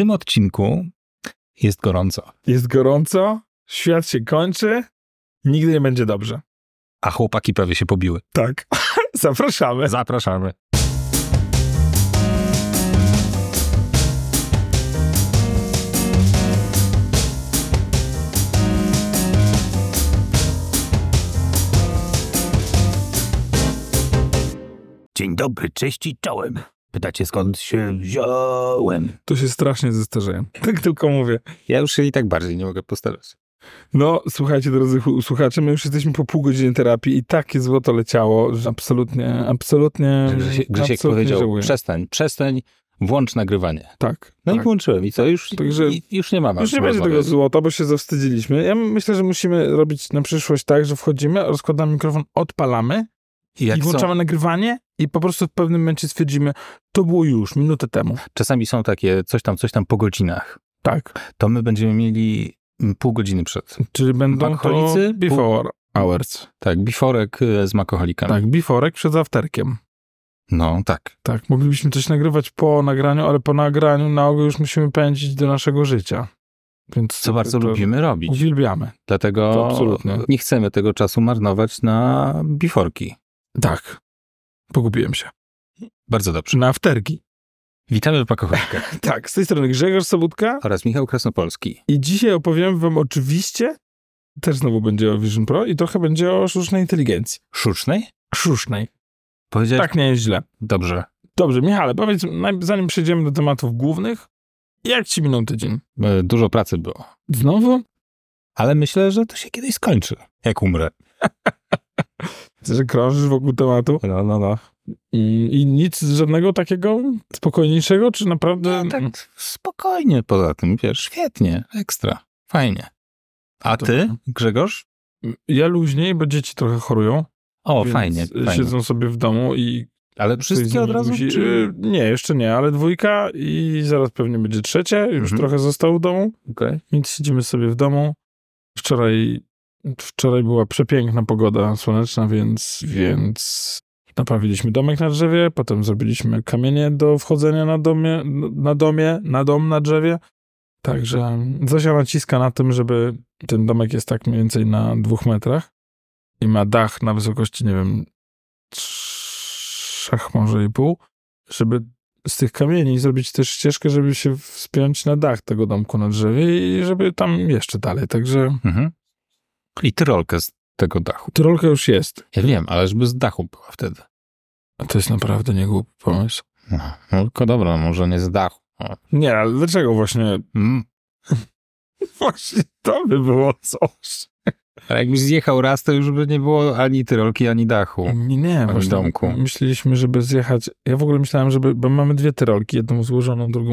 tym odcinku jest gorąco, Jest gorąco, świat się kończy, nigdy nie będzie dobrze. a chłopaki prawie się pobiły. Tak. Zapraszamy. Zapraszamy. Dzień dobry, cześć i czołem. Pytacie skąd się wziąłem? To się strasznie zestarzeję. Tak tylko mówię. Ja już się i tak bardziej nie mogę postarać. No, słuchajcie, drodzy słuchacze, my już jesteśmy po pół godziny terapii i takie złoto leciało, że absolutnie, absolutnie, Grzesiek, Grzesiek absolutnie powiedział, żałuję. przestań, przestań, włącz nagrywanie. Tak. No i tak. włączyłem i co, już, Także- i, już nie mamy. Już nie będzie tego złota, bo się zawstydziliśmy. Ja myślę, że musimy robić na przyszłość tak, że wchodzimy, rozkładamy mikrofon, odpalamy I i są, włączamy nagrywanie i po prostu w pewnym momencie stwierdzimy, to było już, minutę temu. czasami są takie coś tam, coś tam po godzinach, Tak. to my będziemy mieli mm, pół godziny przed. Czyli będą Alkoholicy? to before hours. Tak, biforek y, z makoholikami. Tak, beforek przed afterkiem. No, tak. Tak, moglibyśmy coś nagrywać po nagraniu, ale po nagraniu na ogół już musimy pędzić do naszego życia. Więc Co bardzo lubimy robić. Uwielbiamy. Dlatego nie chcemy tego czasu marnować na biforki. Tak. Pogubiłem się. Bardzo dobrze. Na afterki. Witamy w Pakoholikach Tak, z tej strony Grzegorz Sobutka oraz Michał Krasnopolski. i dzisiaj opowiem wam oczywiście, też znowu będzie o Vision Pro i trochę będzie o sztucznej inteligencji. Sztucznej? Sztucznej. Powiedziałeś? Tak nie jest źle. Dobrze. Dobrze, Michale, powiedz, zanim przejdziemy do tematów głównych, jak ci minął tydzień? E, Dużo pracy było. Znowu? Ale myślę, że to się kiedyś skończy, jak umrę. Że krążysz wokół tematu? No, no, no. I, I nic żadnego takiego spokojniejszego, czy naprawdę... No, tak spokojnie poza tym, wiesz, świetnie, ekstra, fajnie. A ty, Grzegorz? Ja luźniej, bo dzieci trochę chorują. O, fajnie, fajnie. Siedzą sobie w domu i... Ale wszystkie od razu? musi- Czy... Nie, jeszcze nie, ale dwójka i zaraz pewnie będzie trzecia. Już Mhm. trochę zostało w domu, Okej. więc siedzimy sobie w domu. Wczoraj, wczoraj była przepiękna pogoda słoneczna, więc, więc naprawiliśmy domek na drzewie, potem zrobiliśmy kamienie do wchodzenia na domie, na domie, na dom na drzewie. Także Zosia naciska na tym, żeby ten domek jest tak mniej więcej na dwóch metrach i ma dach na wysokości, nie wiem, trzech może i pół, żeby z tych kamieni zrobić też ścieżkę, żeby się wspiąć na dach tego domku na drzewie i żeby tam jeszcze dalej. Także Mhm. I tyrolkę z tego dachu. tyrolka już jest. Ja wiem, ale żeby z dachu była wtedy. A to jest naprawdę niegłupi pomysł. No, no tylko dobra, może nie z dachu. Nie, ale dlaczego właśnie, Mm. właśnie to by było coś? Ale jakbyś zjechał raz, to już by nie było ani tyrolki, ani dachu. Nie, nie, w właśnie domku. myśleliśmy, żeby zjechać, ja w ogóle myślałem, żeby, bo mamy dwie tyrolki, jedną złożoną, drugą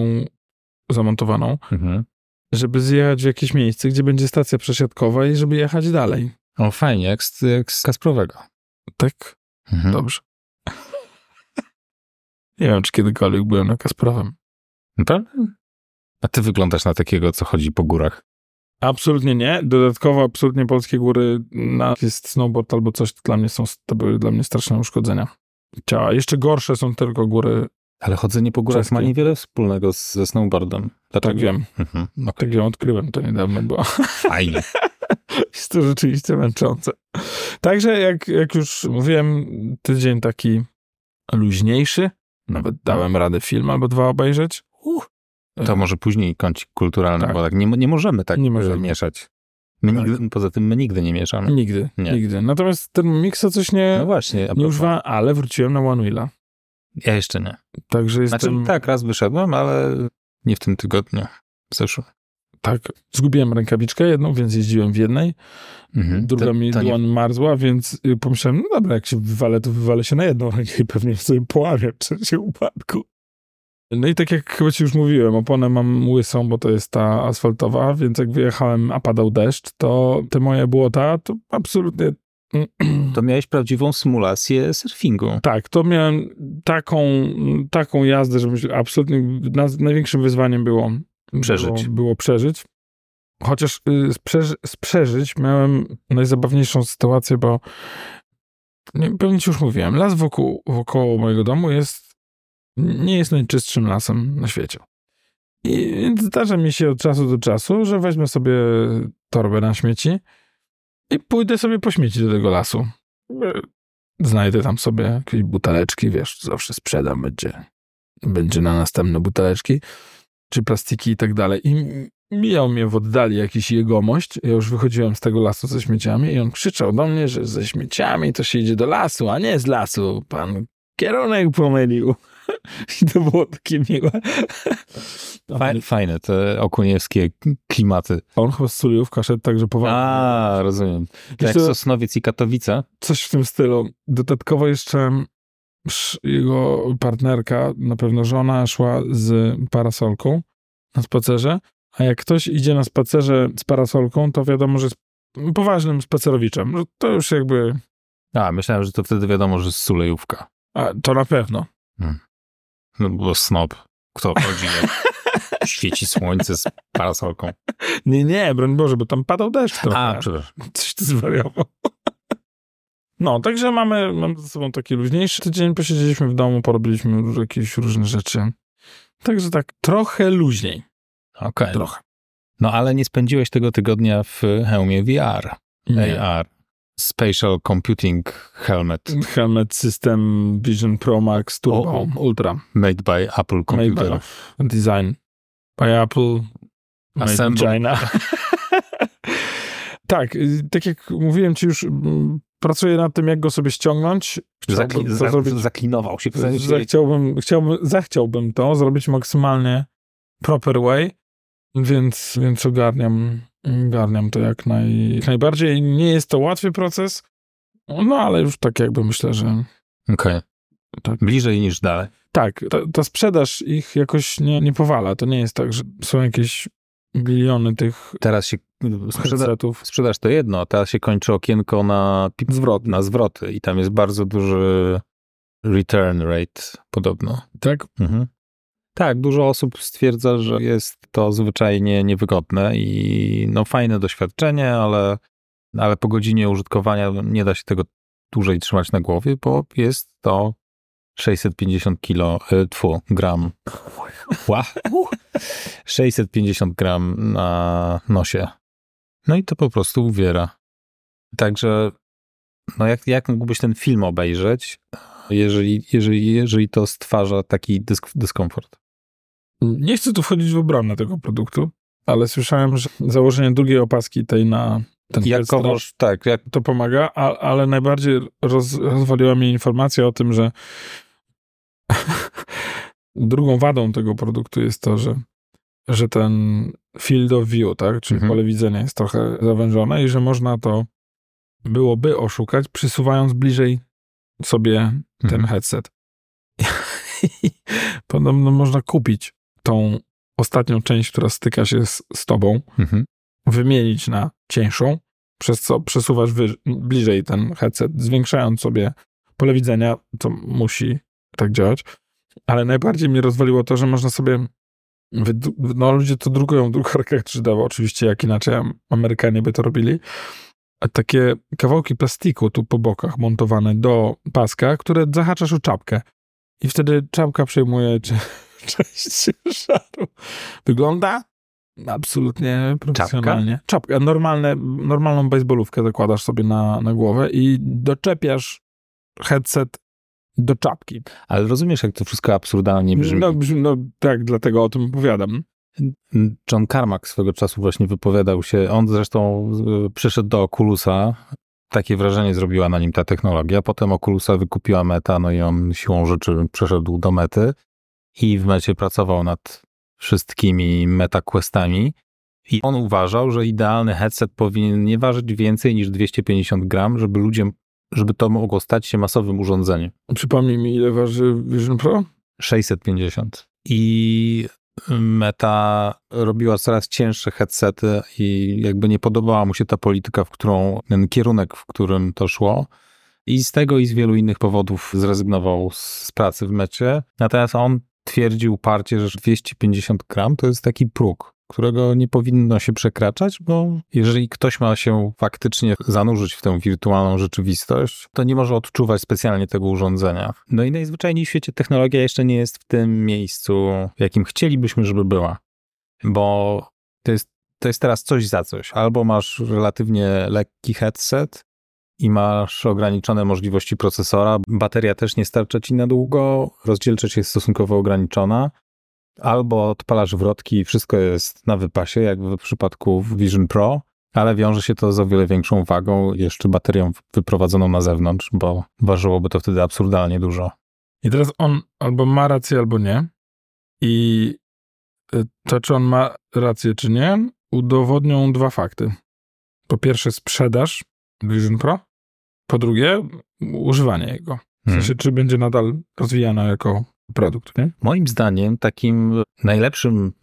zamontowaną, Mhm. Żeby zjechać w jakieś miejsce, gdzie będzie stacja przesiadkowa i żeby jechać dalej. O, fajnie, jak z, jak z Kasprowego. Tak? Mhm. Dobrze. Nie wiem, czy kiedykolwiek byłem na Kasprowem. Naprawdę? A ty wyglądasz na takiego, co chodzi po górach. Absolutnie nie. Dodatkowo absolutnie polskie góry na jest snowboard albo coś, to dla mnie są, to były dla mnie straszne uszkodzenia ciała. Jeszcze gorsze są tylko góry, Ale chodzenie po górach Czeskie. ma niewiele wspólnego z, ze snowboardem. Dlaczego? tak wiem. Mhm. No, Tak ją odkryłem, to niedawno było. fajnie. Jest to rzeczywiście męczące. Także jak, jak już mówiłem, tydzień taki luźniejszy. Nawet dałem radę film albo dwa obejrzeć. Uh. To może później kącik kulturalny, Tak. bo tak nie, nie możemy tak Nie możemy. mieszać. My Tak. nigdy, poza tym my nigdy nie mieszamy. Nigdy, Nie. nigdy. Natomiast ten mixa coś nie, No właśnie. nie używałem, ale wróciłem na One Wheela. Ja jeszcze nie. Także Znaczy jestem... tak, raz wyszedłem, ale nie w tym tygodniu. Zeszło. Tak, zgubiłem rękawiczkę jedną, więc jeździłem w jednej. Mhm. Druga To- mi to nie- dłoń marzła, więc y, pomyślałem, no dobra, jak się wywalę, to wywalę się na jedną rękę i pewnie sobie połamię w czasie upadku. No i tak jak chyba ci już mówiłem, oponę mam łysą, bo to jest ta asfaltowa, więc jak wyjechałem, a padał deszcz, to te moje błota, to absolutnie... To miałeś prawdziwą symulację surfingu. Tak, to miałem taką, taką jazdę, że myślę, absolutnie naz- największym wyzwaniem było Przeżyć. Było, było przeżyć. Chociaż y, z, przeży- z przeżyć miałem najzabawniejszą sytuację, bo nie, pewnie ci już mówiłem, las wokół, wokoło mojego domu jest, nie jest najczystszym lasem na świecie. I zdarza mi się od czasu do czasu, że weźmę sobie torbę na śmieci i pójdę sobie po śmieci do tego lasu. Znajdę tam sobie jakieś buteleczki, wiesz, zawsze sprzedam, będzie, będzie na następne buteleczki, czy plastiki i tak dalej. I mijał mnie w oddali jakiś jegomość, ja już wychodziłem z tego lasu ze śmieciami i on krzyczał do mnie, że ze śmieciami to się idzie do lasu, a nie z lasu. Pan kierunek pomylił. I to było takie miłe. Fajne, fajne te okuniewskie klimaty. On chyba z Sulejówka szedł także poważnie. A, rozumiem. To jak Sosnowiec i Katowice. Coś w tym stylu. Dodatkowo jeszcze sz- jego partnerka, na pewno żona, szła z parasolką na spacerze, a jak ktoś idzie na spacerze z parasolką, to wiadomo, że jest poważnym spacerowiczem. To już jakby... A, myślałem, że to wtedy wiadomo, że z Sulejówka. A, to na pewno. No bo snob. Kto chodzi, jak świeci słońce z parasolką. Nie, nie, broń Boże, bo tam padał deszcz trochę. A, przepraszam. Coś ty zwariował. No, także mamy, mamy ze sobą taki luźniejszy tydzień. Posiedzieliśmy w domu, porobiliśmy jakieś różne rzeczy. Także tak trochę luźniej. Okej. Trochę. No ale nie spędziłeś tego tygodnia w hełmie VR. Nie. AR. Spatial Computing Helmet. Helmet System Vision Pro Max Turbo O, Ultra. Made by Apple Computer. Made by Design by Apple. Assemble. China. tak, y, tak jak mówiłem ci już, pracuję nad tym, jak go sobie ściągnąć. Zakli- zrobić Zaklinował się. Sensie, chciałbym, chciałbym, zachciałbym to zrobić maksymalnie proper way, więc, więc ogarniam, ogarniam to jak, naj, jak najbardziej. Nie jest to łatwy proces, no ale już tak jakby myślę, że Okej. Tak. Bliżej niż dalej. tak, ta, ta sprzedaż ich jakoś nie, nie powala. To nie jest tak, że są jakieś biliony tych Teraz się sprzeda- headsetów. sprzedaż to jedno, a teraz się kończy okienko na, Zwrot. na zwroty i tam jest bardzo duży return rate podobno. Tak? Mhm. Tak, dużo osób stwierdza, że jest to zwyczajnie niewygodne i no fajne doświadczenie, ale, ale po godzinie użytkowania nie da się tego dłużej trzymać na głowie, bo jest to 650 kilo, y, tfu, gram. Ła. 650 gram na nosie. No i to po prostu uwiera. Także, no jak, jak mógłbyś ten film obejrzeć, jeżeli, jeżeli, jeżeli to stwarza taki dysk, dyskomfort? Nie chcę tu wchodzić w obronę tego produktu, ale słyszałem, że założenie drugiej opaski tej na ten headset Jakowoż, tak, jak, to pomaga, a, ale najbardziej roz, rozwaliła mnie informacja o tym, że drugą wadą tego produktu jest to, że, że ten field of view, tak, czyli Mhm. pole widzenia jest trochę zawężone i że można to byłoby oszukać, przysuwając bliżej sobie ten Mhm. headset. I Podobno można kupić tą ostatnią część, która styka się z, z tobą, mhm. wymienić na cieńszą, przez co przesuwasz bliżej ten headset, zwiększając sobie pole widzenia, to musi tak działać. Ale najbardziej mnie rozwaliło to, że można sobie. wydu- No, ludzie to drukują w drukarkach 3D, oczywiście, jak inaczej Am- Amerykanie by to robili. A takie kawałki plastiku tu po bokach montowane do paska, które zahaczasz o czapkę. I wtedy czapka przejmuje część ciężaru. Wygląda absolutnie profesjonalnie. Czapka? Normalne, normalną baseballówkę zakładasz sobie na, na głowę i doczepiasz headset do czapki. Ale rozumiesz, jak to wszystko absurdalnie brzmi. No, brzmi- no tak, dlatego o tym opowiadam. John Carmack swego czasu właśnie wypowiadał się, on zresztą y, przyszedł do Oculusa, takie wrażenie zrobiła na nim ta technologia, potem Oculusa wykupiła Meta, no i on siłą rzeczy przeszedł do Mety i w Mecie pracował nad wszystkimi Meta Questami i on uważał, że idealny headset powinien nie ważyć więcej niż 250 gram, żeby ludzie, żeby to mogło stać się masowym urządzeniem. Przypomnij mi, ile waży Vision Pro? 650. I Meta robiła coraz cięższe headsety i jakby nie podobała mu się ta polityka, w którą, ten kierunek, w którym to szło. I z tego i z wielu innych powodów zrezygnował z pracy w mecie. Natomiast on twierdził uparcie, że 250 gram to jest taki próg, którego nie powinno się przekraczać, bo jeżeli ktoś ma się faktycznie zanurzyć w tę wirtualną rzeczywistość, to nie może odczuwać specjalnie tego urządzenia. No i najzwyczajniej w świecie technologia jeszcze nie jest w tym miejscu, w jakim chcielibyśmy, żeby była. bo to jest, to jest teraz coś za coś. Albo masz relatywnie lekki headset i masz ograniczone możliwości procesora, bateria też nie starcza ci na długo, rozdzielczość jest stosunkowo ograniczona, albo odpalasz wrotki i wszystko jest na wypasie, jak w przypadku Vision Pro, ale wiąże się to z o wiele większą wagą, jeszcze baterią wyprowadzoną na zewnątrz, bo ważyłoby to wtedy absurdalnie dużo. I teraz on albo ma rację, albo nie. I y, to, czy on ma rację, czy nie, udowodnią dwa fakty. Po pierwsze, sprzedaż Vision Pro. Po drugie, używanie jego. W sensie, czy będzie nadal rozwijana jako produkt, nie? Moim zdaniem takim najlepszym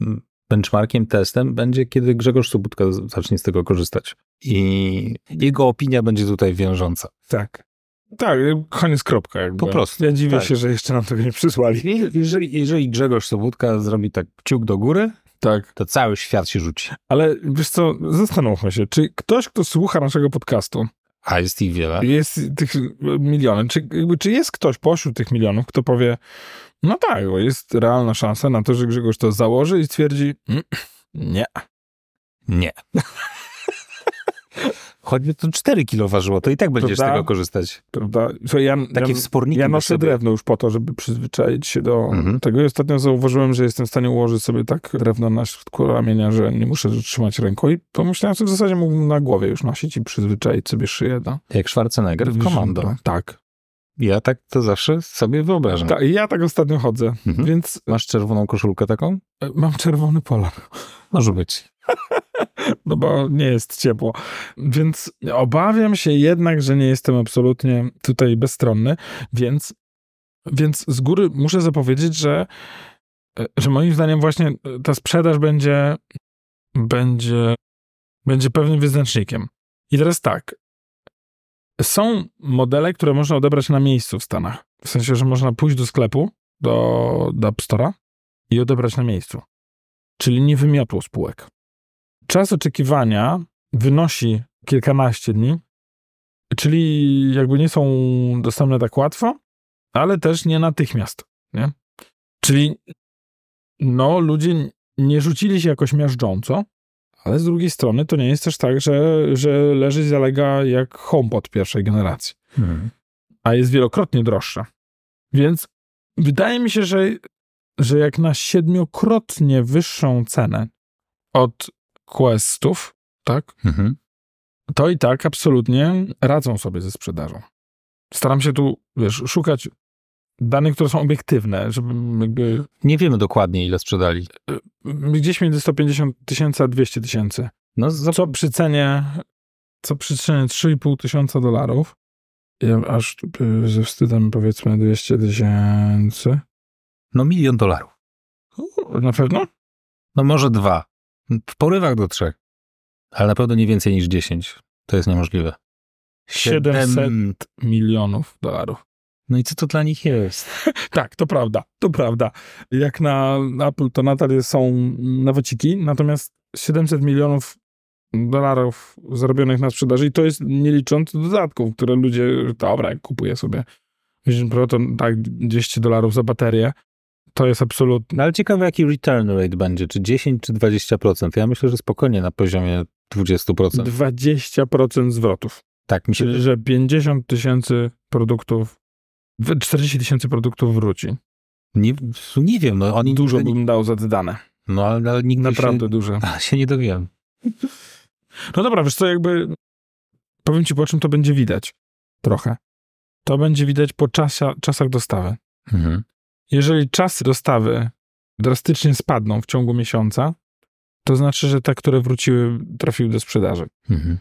benchmarkiem, testem będzie, kiedy Grzegorz Sobutka zacznie z tego korzystać. I jego opinia będzie tutaj wiążąca. Tak. Tak, koniec kropka jakby. Po prostu. Ja dziwię tak. się, że jeszcze nam tego nie przysłali. Jeżeli, jeżeli Grzegorz Sobutka zrobi tak kciuk do góry, Tak. to cały świat się rzuci. Ale wiesz co, zastanówmy się, czy ktoś, kto słucha naszego podcastu, A jest ich wiele. jest tych miliony, czy, jakby, czy jest ktoś pośród tych milionów, kto powie, no tak, bo jest realna szansa na to, że Grzegorz to założy i stwierdzi, "Mm, nie. Nie. Choćby to 4 kilo ważyło, to i tak będziesz z Prawda? tego korzystać. Prawda? Słuchaj, ja, Takie ja, wsporniki ja noszę sobie- drewno już po to, żeby przyzwyczaić się do Mhm. tego i ostatnio zauważyłem, że jestem w stanie ułożyć sobie tak drewno na środku ramienia, że nie muszę trzymać ręką i pomyślałem, że w zasadzie mógłbym na głowie już nosić i przyzwyczaić sobie szyję do... Jak Schwarzenegger w komando. Tak. Ja tak to zawsze sobie wyobrażam. Ta, ja tak ostatnio chodzę, Mhm. więc Masz czerwoną koszulkę taką? e, mam czerwony polar. Może być. no bo nie jest ciepło. Więc obawiam się jednak, że nie jestem absolutnie tutaj bezstronny, więc, więc z góry muszę zapowiedzieć, że, że moim zdaniem właśnie ta sprzedaż będzie, będzie, będzie pewnym wyznacznikiem. I teraz tak. Są modele, które można odebrać na miejscu w Stanach. W sensie, że można pójść do sklepu, do, do App Store'a i odebrać na miejscu. Czyli nie wymiotło spółek. Czas oczekiwania wynosi kilkanaście dni, czyli jakby nie są dostępne tak łatwo, ale też nie natychmiast, nie? Czyli no, ludzie nie rzucili się jakoś miażdżąco, ale z drugiej strony to nie jest też tak, że, że leży zalega jak HomePod pierwszej generacji, Mhm. a jest wielokrotnie droższa. Więc wydaje mi się, że, że jak na siedmiokrotnie wyższą cenę od Questów, tak, Mhm. to i tak absolutnie radzą sobie ze sprzedażą. Staram się tu, wiesz, szukać danych, które są obiektywne, żeby jakby Nie wiemy dokładnie, ile sprzedali. gdzieś między 150 tysięcy a 200 tysięcy. No, za... Co przy cenie, co przy cenie 3,5 tysiąca dolarów, ja aż y, ze wstydem powiedzmy 200 tysięcy. no milion dolarów. Na pewno? No może dwa. W porywach do trzech. Ale na pewno nie więcej niż dziesięć. To jest niemożliwe. 700 milionów dolarów. No i co to dla nich jest? Tak, to prawda, to prawda. Jak na Apple to nadal są nawociki, natomiast 700 milionów dolarów zarobionych na sprzedaży i to jest nie licząc dodatków, które ludzie, dobra, jak kupuję sobie Vision Pro, to tak 200 dolarów za baterię, to jest absolutnie, No ale ciekawe, jaki return rate będzie, czy 10, czy 20%. Ja myślę, że spokojnie na poziomie 20%. 20% zwrotów. Tak mi się... Czyli, że 50 tysięcy produktów, 40 tysięcy produktów wróci. Nie, nie wiem, no oni... Dużo nigdy bym dał za te dane. No ale, ale nigdy Naprawdę się... duże. A, się nie dowiem. No dobra, wiesz co, jakby powiem ci po czym to będzie widać. Trochę. To będzie widać po czasia, czasach dostawy. Mhm. Jeżeli czasy dostawy drastycznie spadną w ciągu miesiąca, to znaczy, że te, które wróciły, trafiły do sprzedaży. Mhm.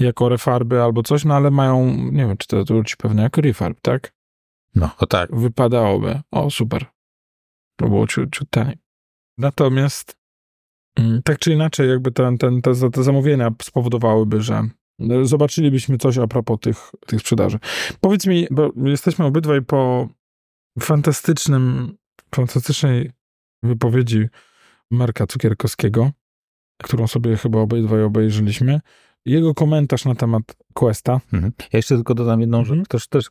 Jako refarby albo coś, no ale mają, nie wiem, czy to wróci pewnie jako refarb, tak? No, o tak. Wypadałoby. O, super. To było ciut, ciut taniej. Natomiast mm, tak czy inaczej, jakby ten, ten, te, te zamówienia spowodowałyby, że no, zobaczylibyśmy coś a propos tych, tych sprzedaży. Powiedz mi, bo jesteśmy obydwaj po fantastycznym, fantastycznej wypowiedzi Marka Cukierkowskiego, którą sobie chyba obydwaj obejrzeliśmy. Jego komentarz na temat Questa. Mhm. Ja jeszcze tylko dodam jedną rzecz. Mhm. Ktoś też,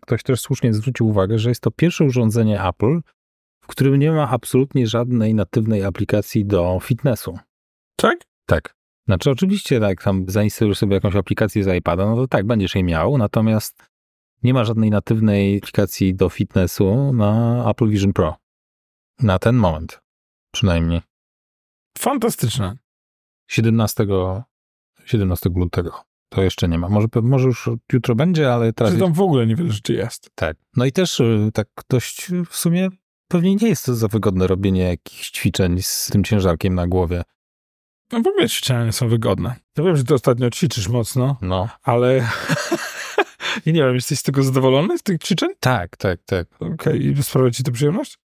ktoś też słusznie zwrócił uwagę, że jest to pierwsze urządzenie Apple, w którym nie ma absolutnie żadnej natywnej aplikacji do fitnessu. Tak? Tak. Znaczy oczywiście, jak tam zainstalujesz sobie jakąś aplikację z iPada, no to tak, będziesz jej miał, natomiast nie ma żadnej natywnej aplikacji do fitnessu na Apple Vision Pro. Na ten moment. Przynajmniej. Fantastyczne. 17, 17 lutego. To jeszcze nie ma. Może, może już jutro będzie, ale teraz... Czy tam w ogóle niewiele rzeczy jest. Tak. No i też y, tak dość w sumie pewnie nie jest to za wygodne robienie jakichś ćwiczeń z tym ciężarkiem na głowie. No w ogóle ćwiczenia nie są wygodne. Ja wiem, że ty ostatnio ćwiczysz mocno, No. ale... I nie wiem, jesteś z tego zadowolony, z tych ćwiczeń? Tak, tak, tak. Okej, i sprawia ci to przyjemność?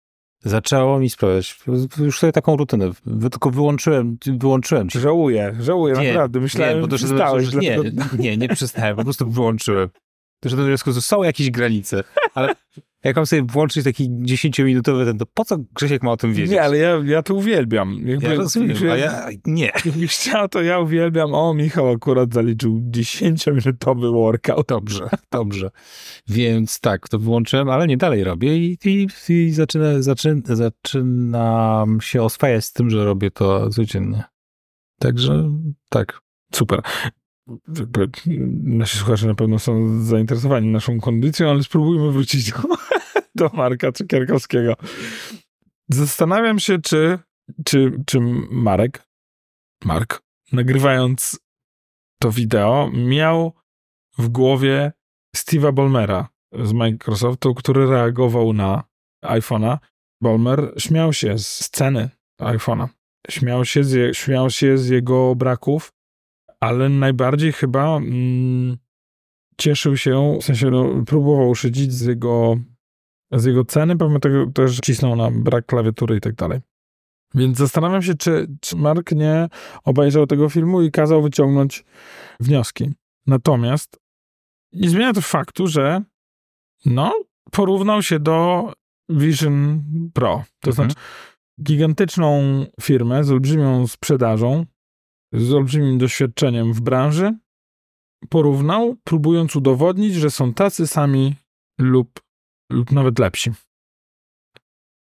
Zaczęło mi sprawiać. Już sobie taką rutynę. Tylko wyłączyłem, wyłączyłem ci. Żałuję, żałuję, Nie, naprawdę. Myślałem, nie, bo że doszedłem, przestałeś, że, nie, dlatego... nie, nie przestałem, po prostu wyłączyłem. Doszedłem do wniosku, że są jakieś granice, ale jak mam sobie włączyć taki 10-minutowy ten, to po co Grzesiek ma o tym wiedzieć? Nie, ale ja, ja to uwielbiam. Jakby, ja rozumiem, że- a ja nie. Jakbyś chciał, to ja uwielbiam. O, Michał akurat zaliczył 10-minutowy workout. Dobrze, dobrze. Więc tak, to wyłączyłem, ale nie dalej robię i, i, i zaczynę, zaczyn, zaczynam się oswajać z tym, że robię to codziennie. Także tak. Super. Nasi słuchacze na pewno są zainteresowani naszą kondycją, ale spróbujmy wrócić do, do Marka Cukierkowskiego. Zastanawiam się, czy, czy, czy Marek, Mark, nagrywając to wideo, miał w głowie Steve'a Ballmera z Microsoftu, który reagował na iPhone'a. Ballmer śmiał się z sceny iPhone'a. Śmiał się z, je, śmiał się z jego braków, ale najbardziej chyba mm, cieszył się, w sensie no, próbował szydzić z jego, z jego ceny, pomimo tego też cisnął na brak klawiatury i tak dalej. Więc zastanawiam się, czy, czy Mark nie obejrzał tego filmu i kazał wyciągnąć wnioski. Natomiast nie zmienia to faktu, że no, porównał się do Vision Pro. To Mhm. znaczy gigantyczną firmę z olbrzymią sprzedażą, z olbrzymim doświadczeniem w branży, porównał, próbując udowodnić, że są tacy sami lub, lub nawet lepsi.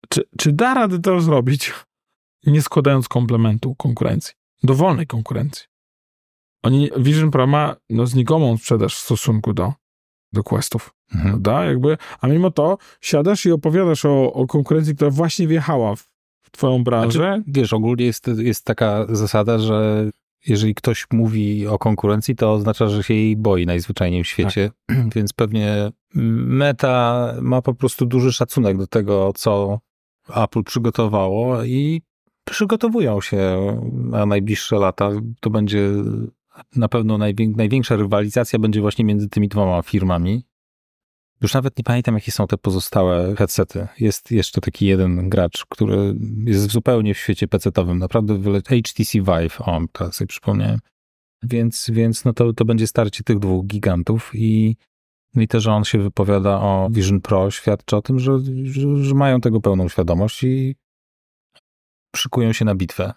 Czy, czy da radę to zrobić, nie składając komplementu konkurencji, dowolnej konkurencji? Oni, Vision Pro ma no, znikomą sprzedaż w stosunku do, do Questów, Mhm. prawda? Jakby, a mimo to siadasz i opowiadasz o, o konkurencji, która właśnie wjechała w, w twoją branżę. Znaczy, wiesz, ogólnie jest, jest taka zasada, że jeżeli ktoś mówi o konkurencji, to oznacza, że się jej boi najzwyczajniej w świecie, więc pewnie Meta ma po prostu duży szacunek do tego, co Apple przygotowało i przygotowują się na najbliższe lata. To będzie na pewno najwię- największa rywalizacja będzie właśnie między tymi dwoma firmami. Już nawet nie pamiętam, jakie są te pozostałe headsety. Jest jeszcze taki jeden gracz, który jest zupełnie w świecie PC-owym. Naprawdę. HTC Vive, o, teraz sobie przypomniałem. Więc, więc no to, to będzie starcie tych dwóch gigantów i, i to, że on się wypowiada o Vision Pro świadczy o tym, że, że, że mają tego pełną świadomość i szykują się na bitwę.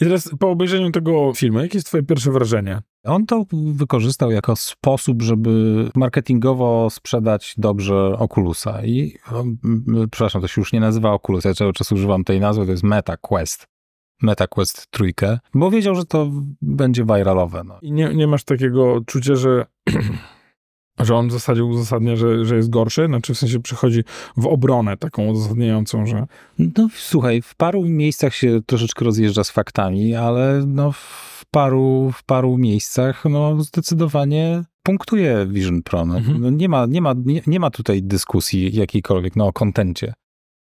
I teraz po obejrzeniu tego filmu, jakie jest twoje pierwsze wrażenie? On to wykorzystał jako sposób, żeby marketingowo sprzedać dobrze Oculusa. I, um, przepraszam, to się już nie nazywa Oculus, ja cały czas używam tej nazwy, to jest Meta Quest. Meta Quest trójkę, bo wiedział, że to będzie viralowe. No. I nie, nie masz takiego czucia, że, że on w zasadzie uzasadnia, że, że jest gorszy? Znaczy w sensie przychodzi w obronę taką uzasadniającą, że no słuchaj, w paru miejscach się troszeczkę rozjeżdża z faktami, ale no w paru, w paru miejscach no zdecydowanie punktuje Vision Pro. No. Mhm. No nie, ma, nie, ma, nie, nie ma tutaj dyskusji jakiejkolwiek no, o kontencie.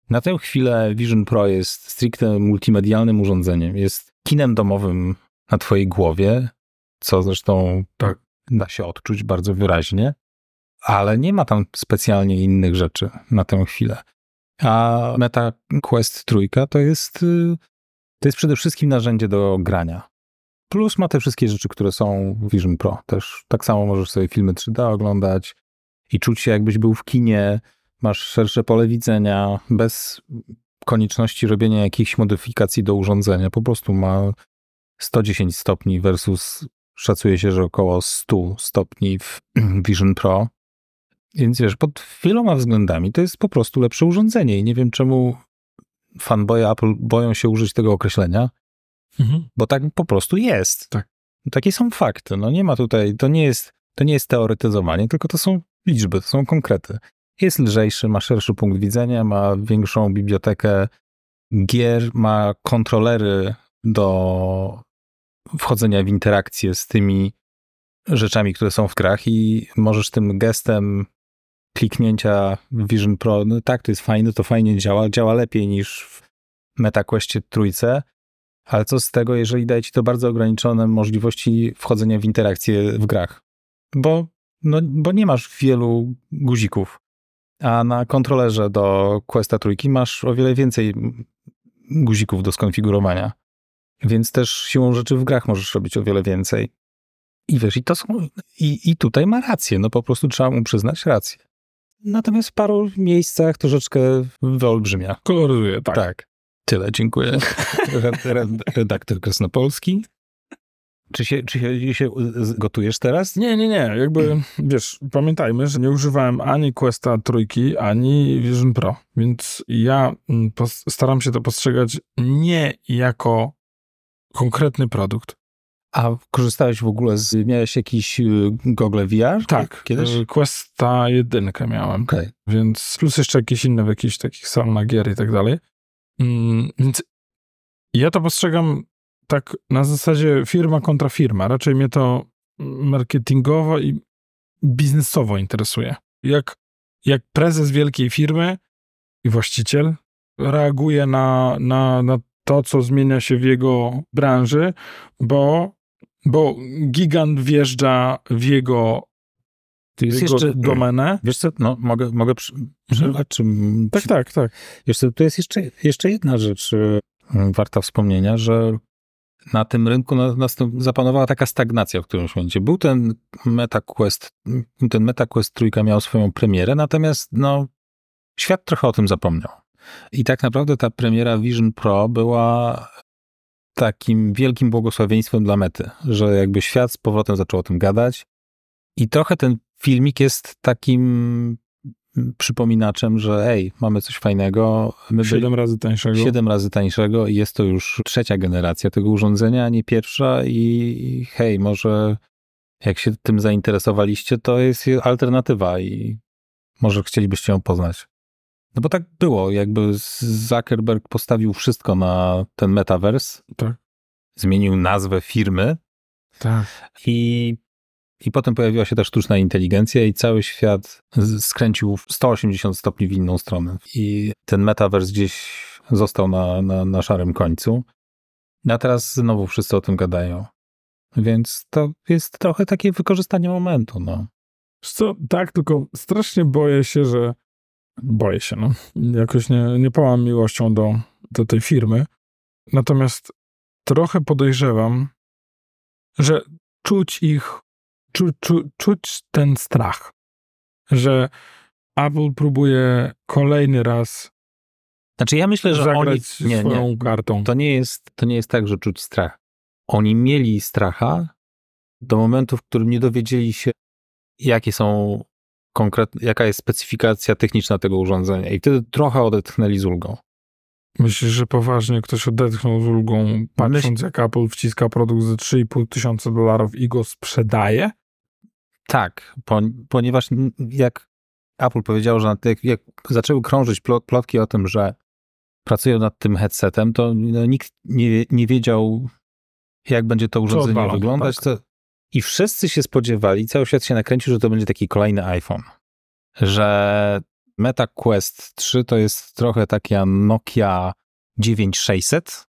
Na tę chwilę Vision Pro jest stricte multimedialnym urządzeniem. Jest kinem domowym na twojej głowie, co zresztą Tak. Da się odczuć bardzo wyraźnie, ale nie ma tam specjalnie innych rzeczy na tę chwilę. A Meta Quest trójka to jest, y, to jest przede wszystkim narzędzie do grania. Plus ma te wszystkie rzeczy, które są w Vision Pro. Też tak samo możesz sobie filmy 3D oglądać i czuć się jakbyś był w kinie. Masz szersze pole widzenia, bez konieczności robienia jakichś modyfikacji do urządzenia. Po prostu ma 110 stopni versus szacuje się, że około 100 stopni w Vision Pro. Więc wiesz, pod wieloma względami to jest po prostu lepsze urządzenie i nie wiem czemu fanboye Apple boją się użyć tego określenia, Mhm. bo tak po prostu jest. Tak. Takie są fakty. No nie ma tutaj, to nie jest, to nie jest teoretyzowanie, tylko to są liczby, to są konkrety. Jest lżejszy, ma szerszy punkt widzenia, ma większą bibliotekę gier, ma kontrolery do wchodzenia w interakcję z tymi rzeczami, które są w grach i możesz tym gestem kliknięcia Vision Pro, no tak, to jest fajne, to fajnie działa, działa lepiej niż w MetaQuestie trójce, ale co z tego, jeżeli daje ci to bardzo ograniczone możliwości wchodzenia w interakcję w grach? Bo, no, bo nie masz wielu guzików, a na kontrolerze do Questa trójki masz o wiele więcej guzików do skonfigurowania. Więc też siłą rzeczy w grach możesz robić o wiele więcej. I wiesz, i to są, i, i tutaj ma rację, no po prostu trzeba mu przyznać rację. Natomiast w paru miejscach troszeczkę wyolbrzymia. Koloryzuje, tak. Tak. Tyle, dziękuję. Red- red- Redaktor Krasnopolski. Czy się, czy się, gotujesz teraz? Nie, nie, nie. Jakby, wiesz, pamiętajmy, że nie używałem ani Questa trójki, ani Vision Pro. Więc ja mm, staram się to postrzegać nie jako konkretny produkt. A korzystałeś w ogóle z, miałeś jakiś y, Google VR? Tak, Kiedyś? y, Questa jedynkę miałem. Okej. Więc plus jeszcze jakieś inne w jakichś takich salonach gier i tak dalej. Mm, Więc ja to postrzegam tak na zasadzie firma kontra firma. Raczej mnie to marketingowo i biznesowo interesuje. Jak, jak prezes wielkiej firmy i właściciel reaguje na, na, na to, co zmienia się w jego branży, bo, bo gigant wjeżdża w jego, w jest jego jeszcze- domenę. Wiesz co, no mogę, mogę przerwać, czy... Tak, tak, tak. Wiesz co, tu jest jeszcze, jeszcze jedna rzecz y, warta wspomnienia, że na tym rynku nastąp- zapanowała taka stagnacja w którymś momencie. Był ten MetaQuest, ten MetaQuest trójka miał swoją premierę, natomiast no, świat trochę o tym zapomniał. I tak naprawdę ta premiera Vision Pro była takim wielkim błogosławieństwem dla mety, że jakby świat z powrotem zaczął o tym gadać. I trochę ten filmik jest takim przypominaczem, że ej, mamy coś fajnego. My Siedem razy tańszego. Siedem razy tańszego i jest to już trzecia generacja tego urządzenia, a nie pierwsza i hej, może jak się tym zainteresowaliście, to jest alternatywa i może chcielibyście ją poznać. No bo tak było, jakby Zuckerberg postawił wszystko na ten metaverse, Tak. zmienił nazwę firmy Tak. i, i potem pojawiła się ta sztuczna inteligencja i cały świat skręcił w 180 stopni w inną stronę. I ten metaverse gdzieś został na, na, na szarym końcu. A teraz znowu wszyscy o tym gadają. Więc to jest trochę takie wykorzystanie momentu. No. Co, tak, tylko strasznie boję się, że. Boję się, no. Jakoś nie, nie pałam miłością do, do tej firmy. Natomiast trochę podejrzewam, że czuć ich, czu, czu, czuć ten strach, że Apple próbuje kolejny raz Znaczy ja myślę, że oni... Nie, swoją nie. kartą. To nie, jest, to nie jest tak, że czuć strach. Oni mieli stracha do momentu, w którym nie dowiedzieli się, jakie są jaka jest specyfikacja techniczna tego urządzenia. I wtedy trochę odetchnęli z ulgą. Myślisz, że poważnie ktoś odetchnął z ulgą, patrząc jak Apple wciska produkt za 3,5 tysiąca dolarów i go sprzedaje? Tak, po, ponieważ jak Apple powiedział, że jak, jak zaczęły krążyć plot, plotki o tym, że pracują nad tym headsetem, to no, nikt nie, nie wiedział, jak będzie to urządzenie wyglądać. tak. I wszyscy się spodziewali, cały świat się nakręcił, że to będzie taki kolejny iPhone. Że Meta Quest 3 to jest trochę taka Nokia 9600,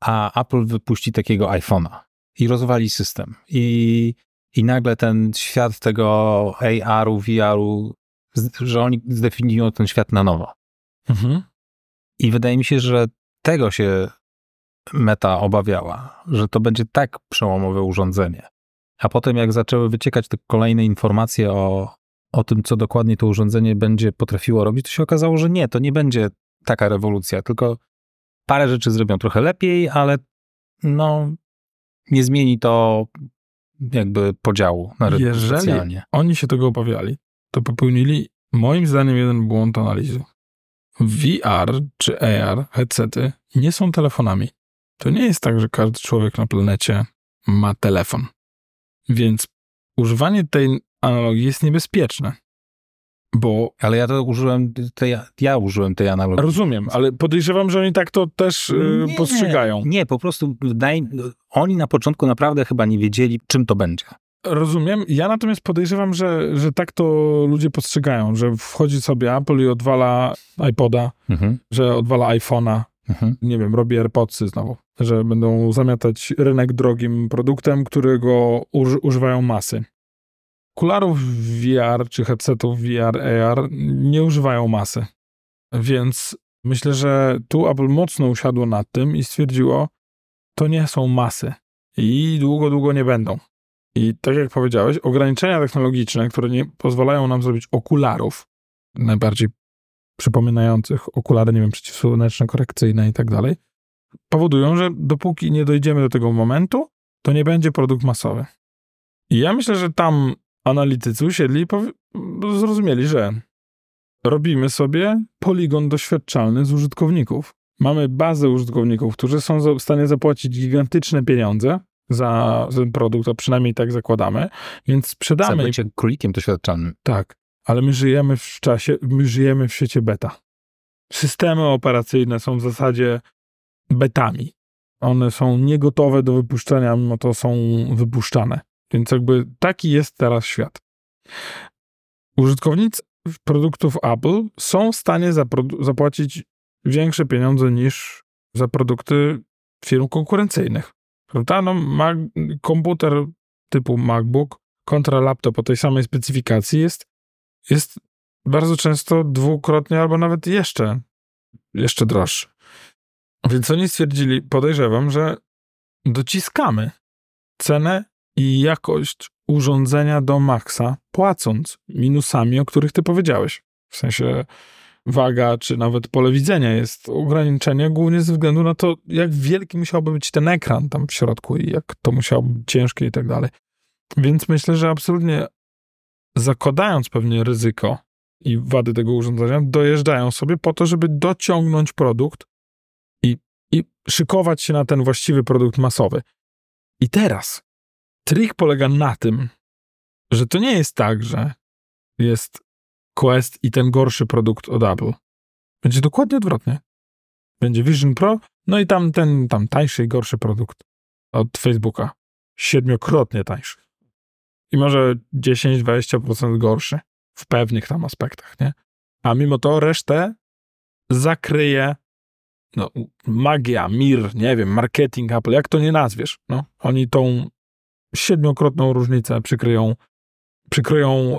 a Apple wypuści takiego iPhone'a i rozwali system. I, I nagle ten świat tego AR-u, VR-u, że oni zdefiniują ten świat na nowo. Mhm. I wydaje mi się, że tego się Meta obawiała, że to będzie tak przełomowe urządzenie. A potem, jak zaczęły wyciekać te kolejne informacje o, o tym, co dokładnie to urządzenie będzie potrafiło robić, to się okazało, że nie, to nie będzie taka rewolucja, tylko parę rzeczy zrobią trochę lepiej, ale no, nie zmieni to jakby podziału na rynku Jeżeli- specjalnie. Oni się tego obawiali, to popełnili moim zdaniem jeden błąd analizy. VR czy AR headsety nie są telefonami. To nie jest tak, że każdy człowiek na planecie ma telefon. Więc używanie tej analogii jest niebezpieczne. Bo Ale ja to użyłem, tej, ja użyłem tej analogii. rozumiem, ale podejrzewam, że oni tak to też y, Nie, postrzegają. Nie, po prostu wydaje, oni na początku naprawdę chyba nie wiedzieli, czym to będzie. Rozumiem. Ja natomiast podejrzewam, że, że tak to ludzie postrzegają, że wchodzi sobie Apple i odwala iPoda, Mhm. że odwala iPhone'a, Mhm. nie wiem, robi AirPodsy znowu, że będą zamiatać rynek drogim produktem, którego uż, używają masy. Okularów VR czy headsetów VR, AR nie używają masy. Więc myślę, że tu Apple mocno usiadło nad tym i stwierdziło, to nie są masy i długo, długo nie będą. I tak jak powiedziałeś, ograniczenia technologiczne, które nie pozwalają nam zrobić okularów, najbardziej przypominających okulary, nie wiem, przeciwsłoneczne, korekcyjne i tak dalej, powodują, że dopóki nie dojdziemy do tego momentu, to nie będzie produkt masowy. I ja myślę, że tam analitycy usiedli i powie- zrozumieli, że robimy sobie poligon doświadczalny z użytkowników. Mamy bazę użytkowników, którzy są w stanie zapłacić gigantyczne pieniądze za ten produkt, a przynajmniej tak zakładamy, więc sprzedamy Chcę być królikiem doświadczalnym. tak, ale my żyjemy w czasie, my żyjemy w świecie beta. Systemy operacyjne są w zasadzie betami. One są niegotowe do wypuszczenia, mimo to są wypuszczane. Więc jakby taki jest teraz świat. Użytkownicy produktów Apple są w stanie zapłacić większe pieniądze niż za produkty firm konkurencyjnych. Prawda? No, komputer typu MacBook kontra laptop o tej samej specyfikacji jest, jest bardzo często dwukrotnie albo nawet jeszcze, jeszcze droższy. Więc oni stwierdzili, podejrzewam, że dociskamy cenę i jakość urządzenia do maksa, płacąc minusami, o których ty powiedziałeś. W sensie waga, czy nawet pole widzenia jest ograniczenie głównie ze względu na to, jak wielki musiałby być ten ekran tam w środku i jak to musiało być ciężkie i tak dalej. Więc myślę, że absolutnie zakładając pewnie ryzyko i wady tego urządzenia, dojeżdżają sobie po to, żeby dociągnąć produkt i, i szykować się na ten właściwy produkt masowy. I teraz trik polega na tym, że to nie jest tak, że jest Quest i ten gorszy produkt od Apple. Będzie dokładnie odwrotnie. Będzie Vision Pro, no i tam ten tam tańszy i gorszy produkt od Facebooka. Siedmiokrotnie tańszy. I może 10-20% gorszy w pewnych tam aspektach, nie? A mimo to resztę zakryje no, magia, mir, nie wiem, marketing Apple, jak to nie nazwiesz. No, oni tą siedmiokrotną różnicę przykryją, przykryją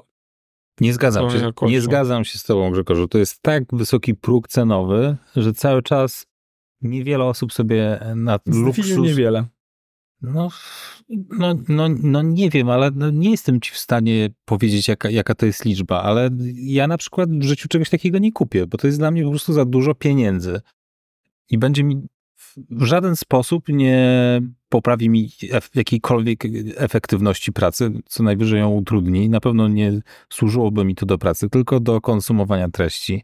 Nie zgadzam się. Nie zgadzam się z tobą, Grzegorzu. To jest tak wysoki próg cenowy, że cały czas niewiele osób sobie na luksus... niewiele. No, no, no, no nie wiem, ale no nie jestem ci w stanie powiedzieć, jaka, jaka to jest liczba, ale ja na przykład w życiu czegoś takiego nie kupię, bo to jest dla mnie po prostu za dużo pieniędzy. I będzie mi w żaden sposób nie poprawi mi jakiejkolwiek efektywności pracy, co najwyżej ją utrudni. Na pewno nie służyłoby mi to do pracy, tylko do konsumowania treści.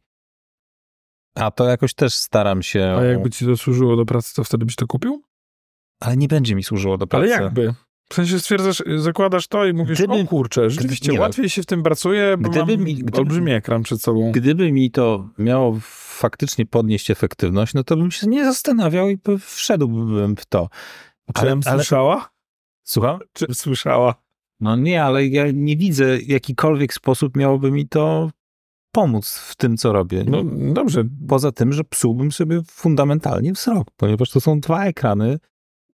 A to jakoś też staram się. A jakby ci to służyło do pracy, to wtedy byś to kupił? Ale nie będzie mi służyło do pracy. Ale jakby? W sensie stwierdzasz, zakładasz to i mówisz, Gdyby- o kurczę, rzeczywiście nie no. łatwiej się w tym pracuje, bo Gdyby mam mi- gdyby- olbrzymi ekran przed sobą. Gdyby mi to miało faktycznie podnieść efektywność, no to bym się nie zastanawiał i by wszedłbym w to. Czy ale, ale- słyszała? Słucham? Czy słyszała? No nie, ale ja nie widzę jakikolwiek sposób miałoby mi to pomóc w tym, co robię. No dobrze, Poza tym, że psułbym sobie fundamentalnie wzrok, ponieważ to są dwa ekrany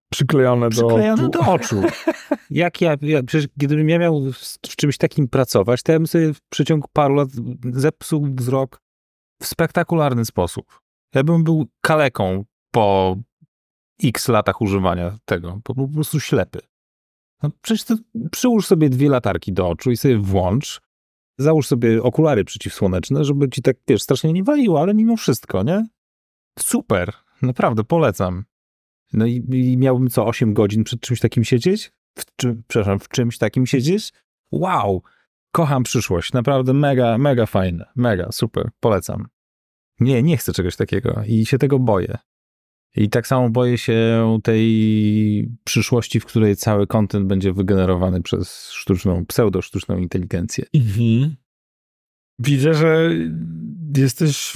przyklejone do... przyklejone do oczu. Jak ja, ja, przecież gdybym ja miał w, w czymś takim pracować, to ja bym sobie w przeciągu paru lat zepsuł wzrok w spektakularny sposób. Ja bym był kaleką po x latach używania tego, po, po prostu ślepy. No przecież to przyłóż sobie dwie latarki do oczu i sobie włącz, załóż sobie okulary przeciwsłoneczne, żeby ci tak, wiesz, strasznie nie waliło, ale mimo wszystko, nie? Super, naprawdę polecam. No i, i miałbym co, 8 godzin przed czymś takim siedzieć? W przepraszam, w czymś takim siedzieć? Wow! Kocham przyszłość, naprawdę mega, mega fajne, mega, super, polecam. Nie, nie chcę czegoś takiego i się tego boję. I tak samo boję się tej przyszłości, w której cały kontent będzie wygenerowany przez sztuczną, pseudo-sztuczną inteligencję. Mhm. Widzę, że jesteś.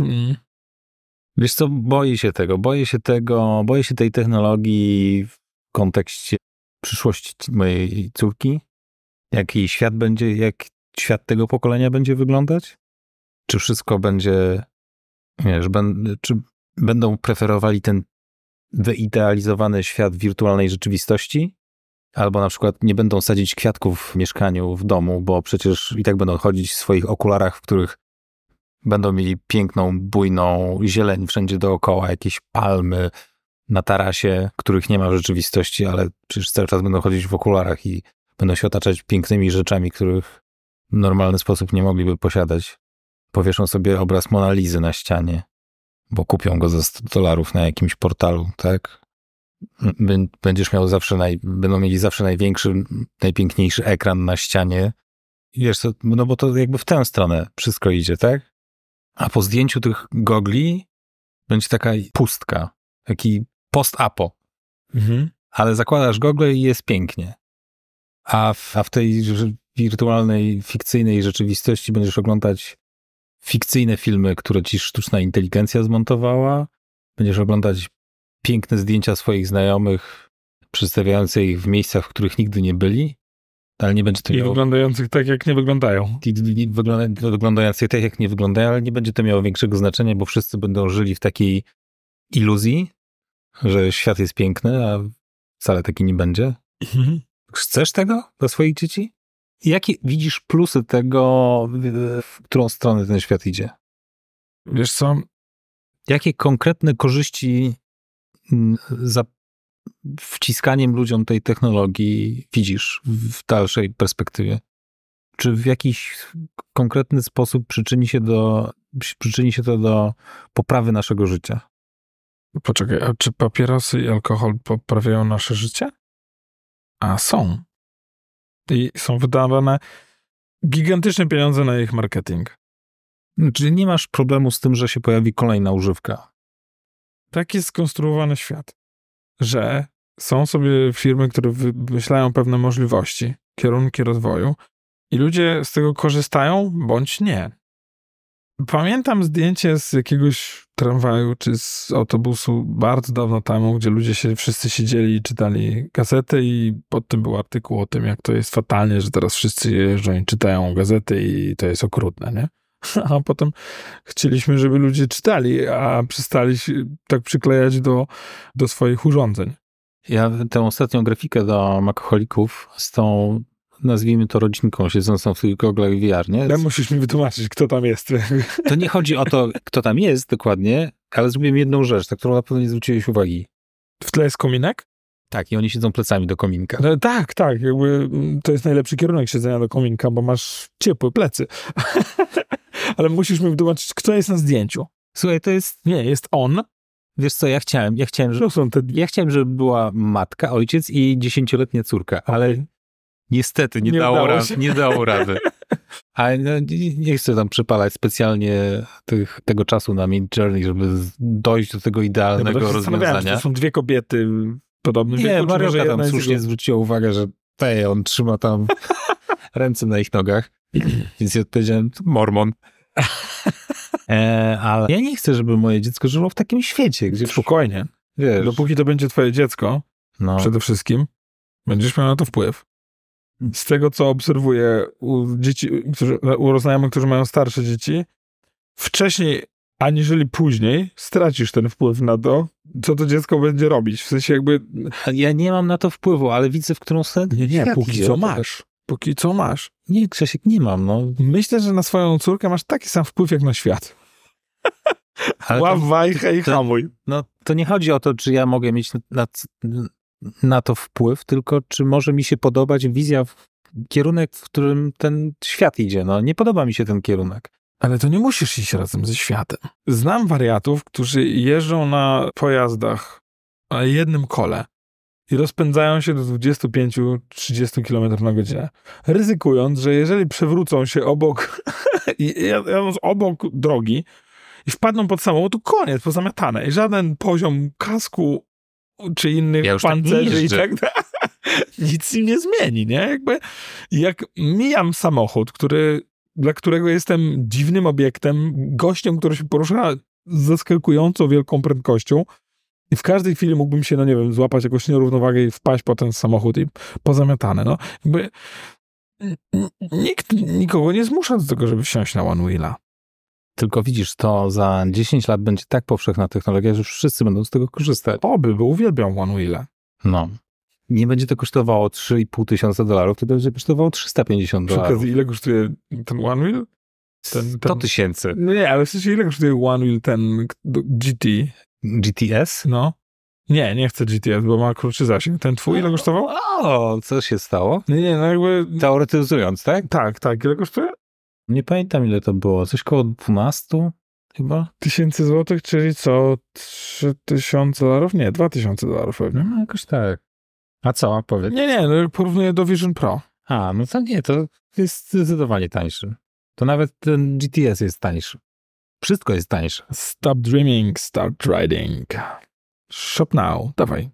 Wiesz co, boję się tego, boję się tego, boję się tej technologii w kontekście przyszłości mojej córki. Jak jej świat będzie, jak świat tego pokolenia będzie wyglądać? Czy wszystko będzie, wiesz, ben, czy będą preferowali ten wyidealizowany świat wirtualnej rzeczywistości? Albo na przykład nie będą sadzić kwiatków w mieszkaniu, w domu, bo przecież i tak będą chodzić w swoich okularach, w których będą mieli piękną, bujną zieleń wszędzie dookoła, jakieś palmy na tarasie, których nie ma w rzeczywistości, ale przecież cały czas będą chodzić w okularach i będą się otaczać pięknymi rzeczami, których w normalny sposób nie mogliby posiadać. Powieszą sobie obraz Monalizy na ścianie, bo kupią go za 100 dolarów na jakimś portalu, tak? Bę- Będziesz miał zawsze, naj, będą mieli zawsze największy, najpiękniejszy ekran na ścianie. Wiesz no bo to jakby w tę stronę wszystko idzie, tak? A po zdjęciu tych gogli będzie taka pustka, taki post-apo. Mhm. Ale zakładasz gogle i jest pięknie. A w, a w tej wirtualnej, fikcyjnej rzeczywistości będziesz oglądać fikcyjne filmy, które ci sztuczna inteligencja zmontowała. Będziesz oglądać piękne zdjęcia swoich znajomych, przedstawiające ich w miejscach, w których nigdy nie byli, ale nie będzie to I miało wyglądających tak, jak nie wyglądają. i- wygląda- wyglądające tak, jak nie wyglądają, ale nie będzie to miało większego znaczenia, bo wszyscy będą żyli w takiej iluzji, że świat jest piękny, a wcale taki nie będzie. Mhm. Chcesz tego dla swoich dzieci? Jakie widzisz plusy tego, w- w którą stronę ten świat idzie? Wiesz co? Jakie konkretne korzyści mm, za wciskaniem ludziom tej technologii widzisz w dalszej perspektywie? Czy w jakiś konkretny sposób przyczyni się, do, przyczyni się to do poprawy naszego życia? Poczekaj, a czy papierosy i alkohol poprawiają nasze życie? A są. I są wydawane gigantyczne pieniądze na ich marketing. Czy nie masz problemu z tym, że się pojawi kolejna używka? Tak jest skonstruowany świat, że są sobie firmy, które wymyślają pewne możliwości, kierunki rozwoju i ludzie z tego korzystają bądź nie. Pamiętam zdjęcie z jakiegoś tramwaju czy z autobusu bardzo dawno temu, gdzie ludzie się wszyscy siedzieli i czytali gazety i pod tym był artykuł o tym, jak to jest fatalnie, że teraz wszyscy jeżdżą i czytają gazety i to jest okrutne, nie? A potem chcieliśmy, żeby ludzie czytali, a przestali się tak przyklejać do, do swoich urządzeń. Ja tę ostatnią grafikę do makoholików z tą, nazwijmy to rodzinką siedzącą w tych goglach VR, nie? Ale musisz mi wytłumaczyć, kto tam jest. To nie chodzi o to, kto tam jest dokładnie, ale zrobiłem jedną rzecz, na którą na pewno nie zwróciłeś uwagi. W tle jest kominek? Tak, i oni siedzą plecami do kominka. No, tak, tak. Jakby mm, to jest najlepszy kierunek siedzenia do kominka, bo masz ciepłe plecy. Ale musisz mi wytłumaczyć, kto jest na zdjęciu. Słuchaj, to jest, Nie, jest on. wiesz co, ja chciałem, ja chciałem, To są te ja chciałem, żeby była matka, ojciec i dziesięcioletnia córka, ale niestety nie, Nie dało, rady, nie dało rady. Ale no, nie, chcę tam przypalać specjalnie tych, tego czasu na Mid Journey, żeby dojść do tego idealnego rozwiązania. To są dwie kobiety podobnym Nie, wieku. Marioka jedna tam słusznie zwróciła uwagę, że tej, on trzyma tam ręce na ich nogach. Więc ja odpowiedziałem, mormon. E, ale ja nie chcę, żeby moje dziecko żyło w takim świecie, gdzie Spokojnie. wiesz, Dopóki to będzie twoje dziecko, no, przede wszystkim, będziesz miał na to wpływ. Z tego, co obserwuję u dzieci, którzy, u znajomych, którzy mają starsze dzieci, wcześniej aniżeli później stracisz ten wpływ na to, co to dziecko będzie robić. W sensie jakby, ja nie mam na to wpływu, ale widzę, w którą stronę nie, nie, póki co masz. Póki co masz. Nie, Grzesiek, nie mam, no. Myślę, że na swoją córkę masz taki sam wpływ jak na świat. Ale to, wajchę i to- hamuj. no, to nie chodzi o to, czy ja mogę mieć na, na to wpływ, tylko czy może mi się podobać wizja, w kierunek, w którym ten świat idzie. No, nie podoba mi się ten kierunek. Ale to nie musisz iść razem ze światem. Znam wariatów, którzy jeżdżą na pojazdach na jednym kole i rozpędzają się do 25-30 km na godzinę, ryzykując, że jeżeli przewrócą się obok, i- jadąc obok drogi i wpadną pod samochód, to koniec, pozamiatane. I żaden poziom kasku czy innych Ja już tak pancerzy i jeżdżę. tak dalej. Nic im nie zmieni, nie? Jakby jak mijam samochód, który, dla którego jestem dziwnym obiektem, gościem, który się porusza z zaskakująco wielką prędkością i w każdej chwili mógłbym się, no nie wiem, złapać jakąś nierównowagę i wpaść po ten samochód i pozamiatane, no. Jakby nikt nikogo nie zmusza do tego, żeby wsiąść na One Wheela. Tylko widzisz, to za 10 lat będzie tak powszechna technologia, że wszyscy będą z tego korzystać. Oby, bo uwielbiam One Wheela. No. Nie będzie to kosztowało 3,5 tysiąca dolarów, to będzie kosztowało 350 Przy dolarów. okazji, ile kosztuje ten One Wheel? ten- 100 ten- tysięcy. No nie, ale w sensie ile kosztuje One Wheel ten GT? GTS? No. Nie, nie chcę GTS, bo ma krótszy zasięg. Ten twój ile kosztował? O, co się stało? Nie, nie, no jakby... Teoretyzując, tak? Tak, tak. Ile kosztuje? Nie pamiętam ile to było. Coś koło 12 chyba? Tysięcy złotych, czyli co? Trzy tysiące dolarów? Nie, dwa tysiące dolarów pewnie. No, jakoś tak. A co, powiedz? Nie, nie, no porównuję do Vision Pro. A, no to nie, to jest zdecydowanie tańszy. To nawet ten GTS jest tańszy. Wszystko jest tańsze. Stop dreaming, start riding. Shop now, dawaj.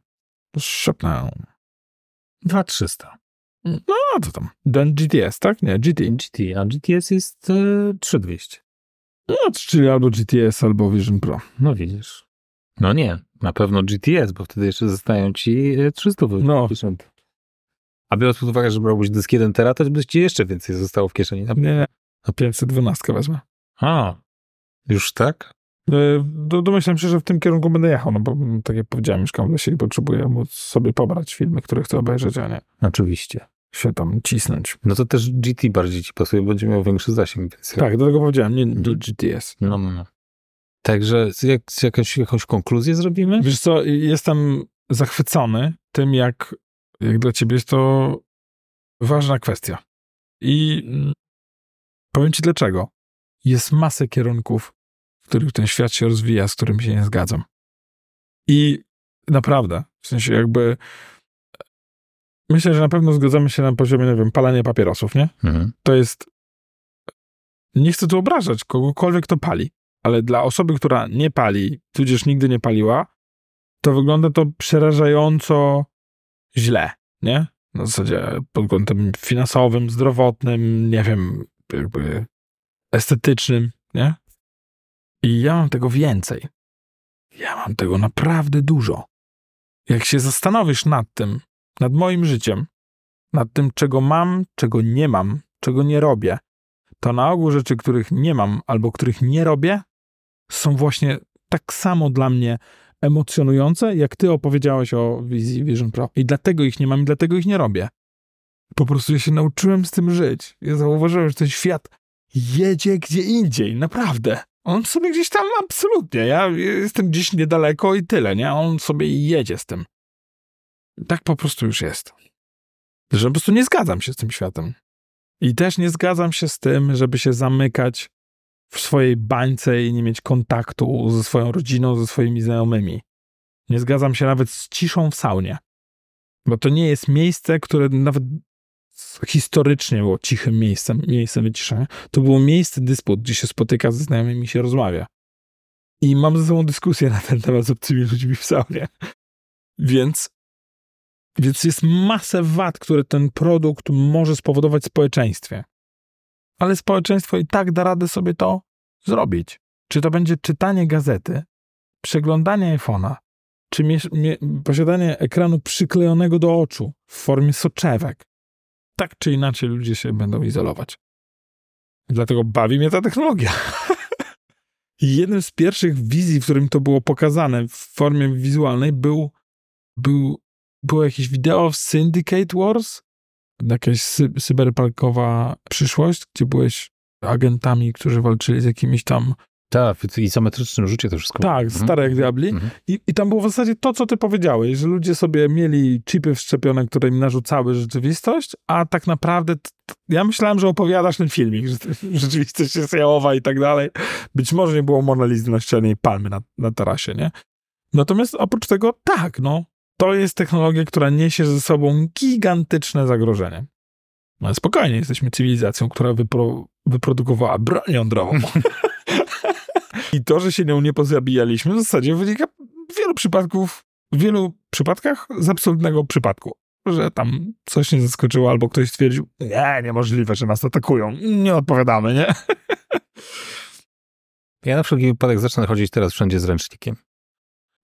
Shop now. 2300. No, co tam? Ten GTS, tak? Nie, GT. GT, a GTS jest e, 3200. No, czyli albo GTS, albo Vision Pro. No widzisz. No nie, na pewno GTS, bo wtedy jeszcze zostają ci e, 300 No. A biorąc pod uwagę, że brałbyś dysk 1 tera, to by ci jeszcze więcej zostało w kieszeni. Nie, nie. A 512 wezmę. A, już tak? E, Do, domyślam się, że w tym kierunku będę jechał, no bo mm, tak jak powiedziałem, mieszkam w lesie i potrzebuję móc sobie pobrać filmy, które chcę obejrzeć, a nie Oczywiście. się tam cisnąć. No to też GT bardziej ci pasuje, będzie miał większy zasięg. Więc Tak, do tego powiedziałem, nie, Mhm. GTS. No, no, no. Także jak, jakąś, jakąś konkluzję zrobimy? Wiesz co, jestem zachwycony tym, jak, jak dla ciebie jest to ważna kwestia. I mm, powiem ci dlaczego. Jest masę kierunków, w których ten świat się rozwija, z którym się nie zgadzam. I naprawdę, w sensie jakby myślę, że na pewno zgadzamy się na poziomie, nie wiem, palenia papierosów, nie? Mhm. to jest. Nie chcę tu obrażać kogokolwiek, kto pali, ale dla osoby, która nie pali, tudzież nigdy nie paliła, to wygląda to przerażająco źle, nie? Na zasadzie pod kątem finansowym, zdrowotnym, nie wiem, jakby estetycznym, nie? I ja mam tego więcej. Ja mam tego naprawdę dużo. Jak się zastanowisz nad tym, nad moim życiem, nad tym, czego mam, czego nie mam, czego nie robię, to na ogół rzeczy, których nie mam albo których nie robię, są właśnie tak samo dla mnie emocjonujące, jak ty opowiedziałeś o wizji Vision Pro. I dlatego ich nie mam i dlatego ich nie robię. Po prostu ja się nauczyłem z tym żyć. Ja zauważyłem, że ten świat jedzie gdzie indziej, naprawdę. On sobie gdzieś tam absolutnie. Ja jestem gdzieś niedaleko i tyle, nie? On sobie jedzie z tym. Tak po prostu już jest że po prostu nie zgadzam się z tym światem. I też nie zgadzam się z tym, żeby się zamykać w swojej bańce i nie mieć kontaktu ze swoją rodziną, ze swoimi znajomymi. Nie zgadzam się nawet z ciszą w saunie. Bo to nie jest miejsce, które nawet historycznie było cichym miejscem, miejscem wyciszenia. To było miejsce dysput, gdzie się spotyka ze znajomymi i się rozmawia. I mam ze sobą dyskusję na ten temat z obcymi ludźmi w saunie. Więc więc jest masę wad, które ten produkt może spowodować w społeczeństwie. Ale społeczeństwo i tak da radę sobie to zrobić. Czy to będzie czytanie gazety, przeglądanie iPhone'a, czy posiadanie ekranu przyklejonego do oczu w formie soczewek. Tak czy inaczej ludzie się będą izolować. Dlatego bawi mnie ta technologia. Jednym z pierwszych wizji, w którym to było pokazane w formie wizualnej, był, był było jakieś wideo w Syndicate Wars, jakaś cyberpunkowa przyszłość, gdzie byłeś agentami, którzy walczyli z jakimiś tam... Tak, w izometrycznym rzucie to wszystko. Tak, Mhm. stare jak diabli. Mhm. I, I tam było w zasadzie to, co ty powiedziałeś, że ludzie sobie mieli chipy wszczepione, które im narzucały rzeczywistość, a tak naprawdę ja myślałem, że opowiadasz ten filmik, że rzeczywistość jest jałowa i tak dalej. Być może nie było Monalizy na ścianie i palmy na, na tarasie, nie? Natomiast oprócz tego, tak, no, to jest technologia, która niesie ze sobą gigantyczne zagrożenie. No ale spokojnie, jesteśmy cywilizacją, która wypro, wyprodukowała broń jądrową. I to, że się nią nie pozabijaliśmy, w zasadzie wynika w wielu przypadków, w wielu przypadkach z absolutnego przypadku. Że tam coś nie zaskoczyło, albo ktoś stwierdził, nie, niemożliwe, że nas atakują. Nie odpowiadamy, nie? Ja na wszelki wypadek zacznę chodzić teraz wszędzie z ręcznikiem.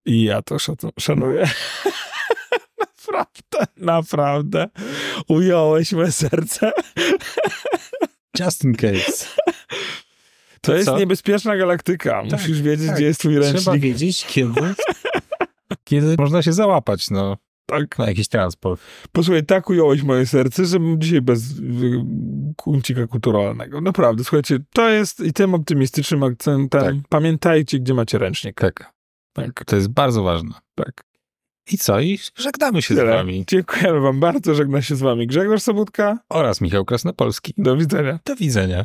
I ja to szanuję. naprawdę, naprawdę. Ująłeś moje serce. Just in case. To jest co? niebezpieczna galaktyka. Tak, Musisz wiedzieć, tak. gdzie jest twój Trzeba ręcznik. wiedzieć, kiedy, kiedy można się załapać no, Tak. na jakiś transport. Posłuchaj, tak ująłeś moje serce, że dzisiaj bez kuncika kulturalnego. Naprawdę, słuchajcie, to jest i tym optymistycznym akcentem. Tak. Pamiętajcie, gdzie macie ręcznik. Tak, Tak, to jest bardzo ważne. tak. I co? I żegnamy się z Tyle. wami. Dziękujemy wam bardzo. Żegna się z wami Grzegorz Sobutka. Oraz Michał Krasnopolski. Do widzenia. Do widzenia.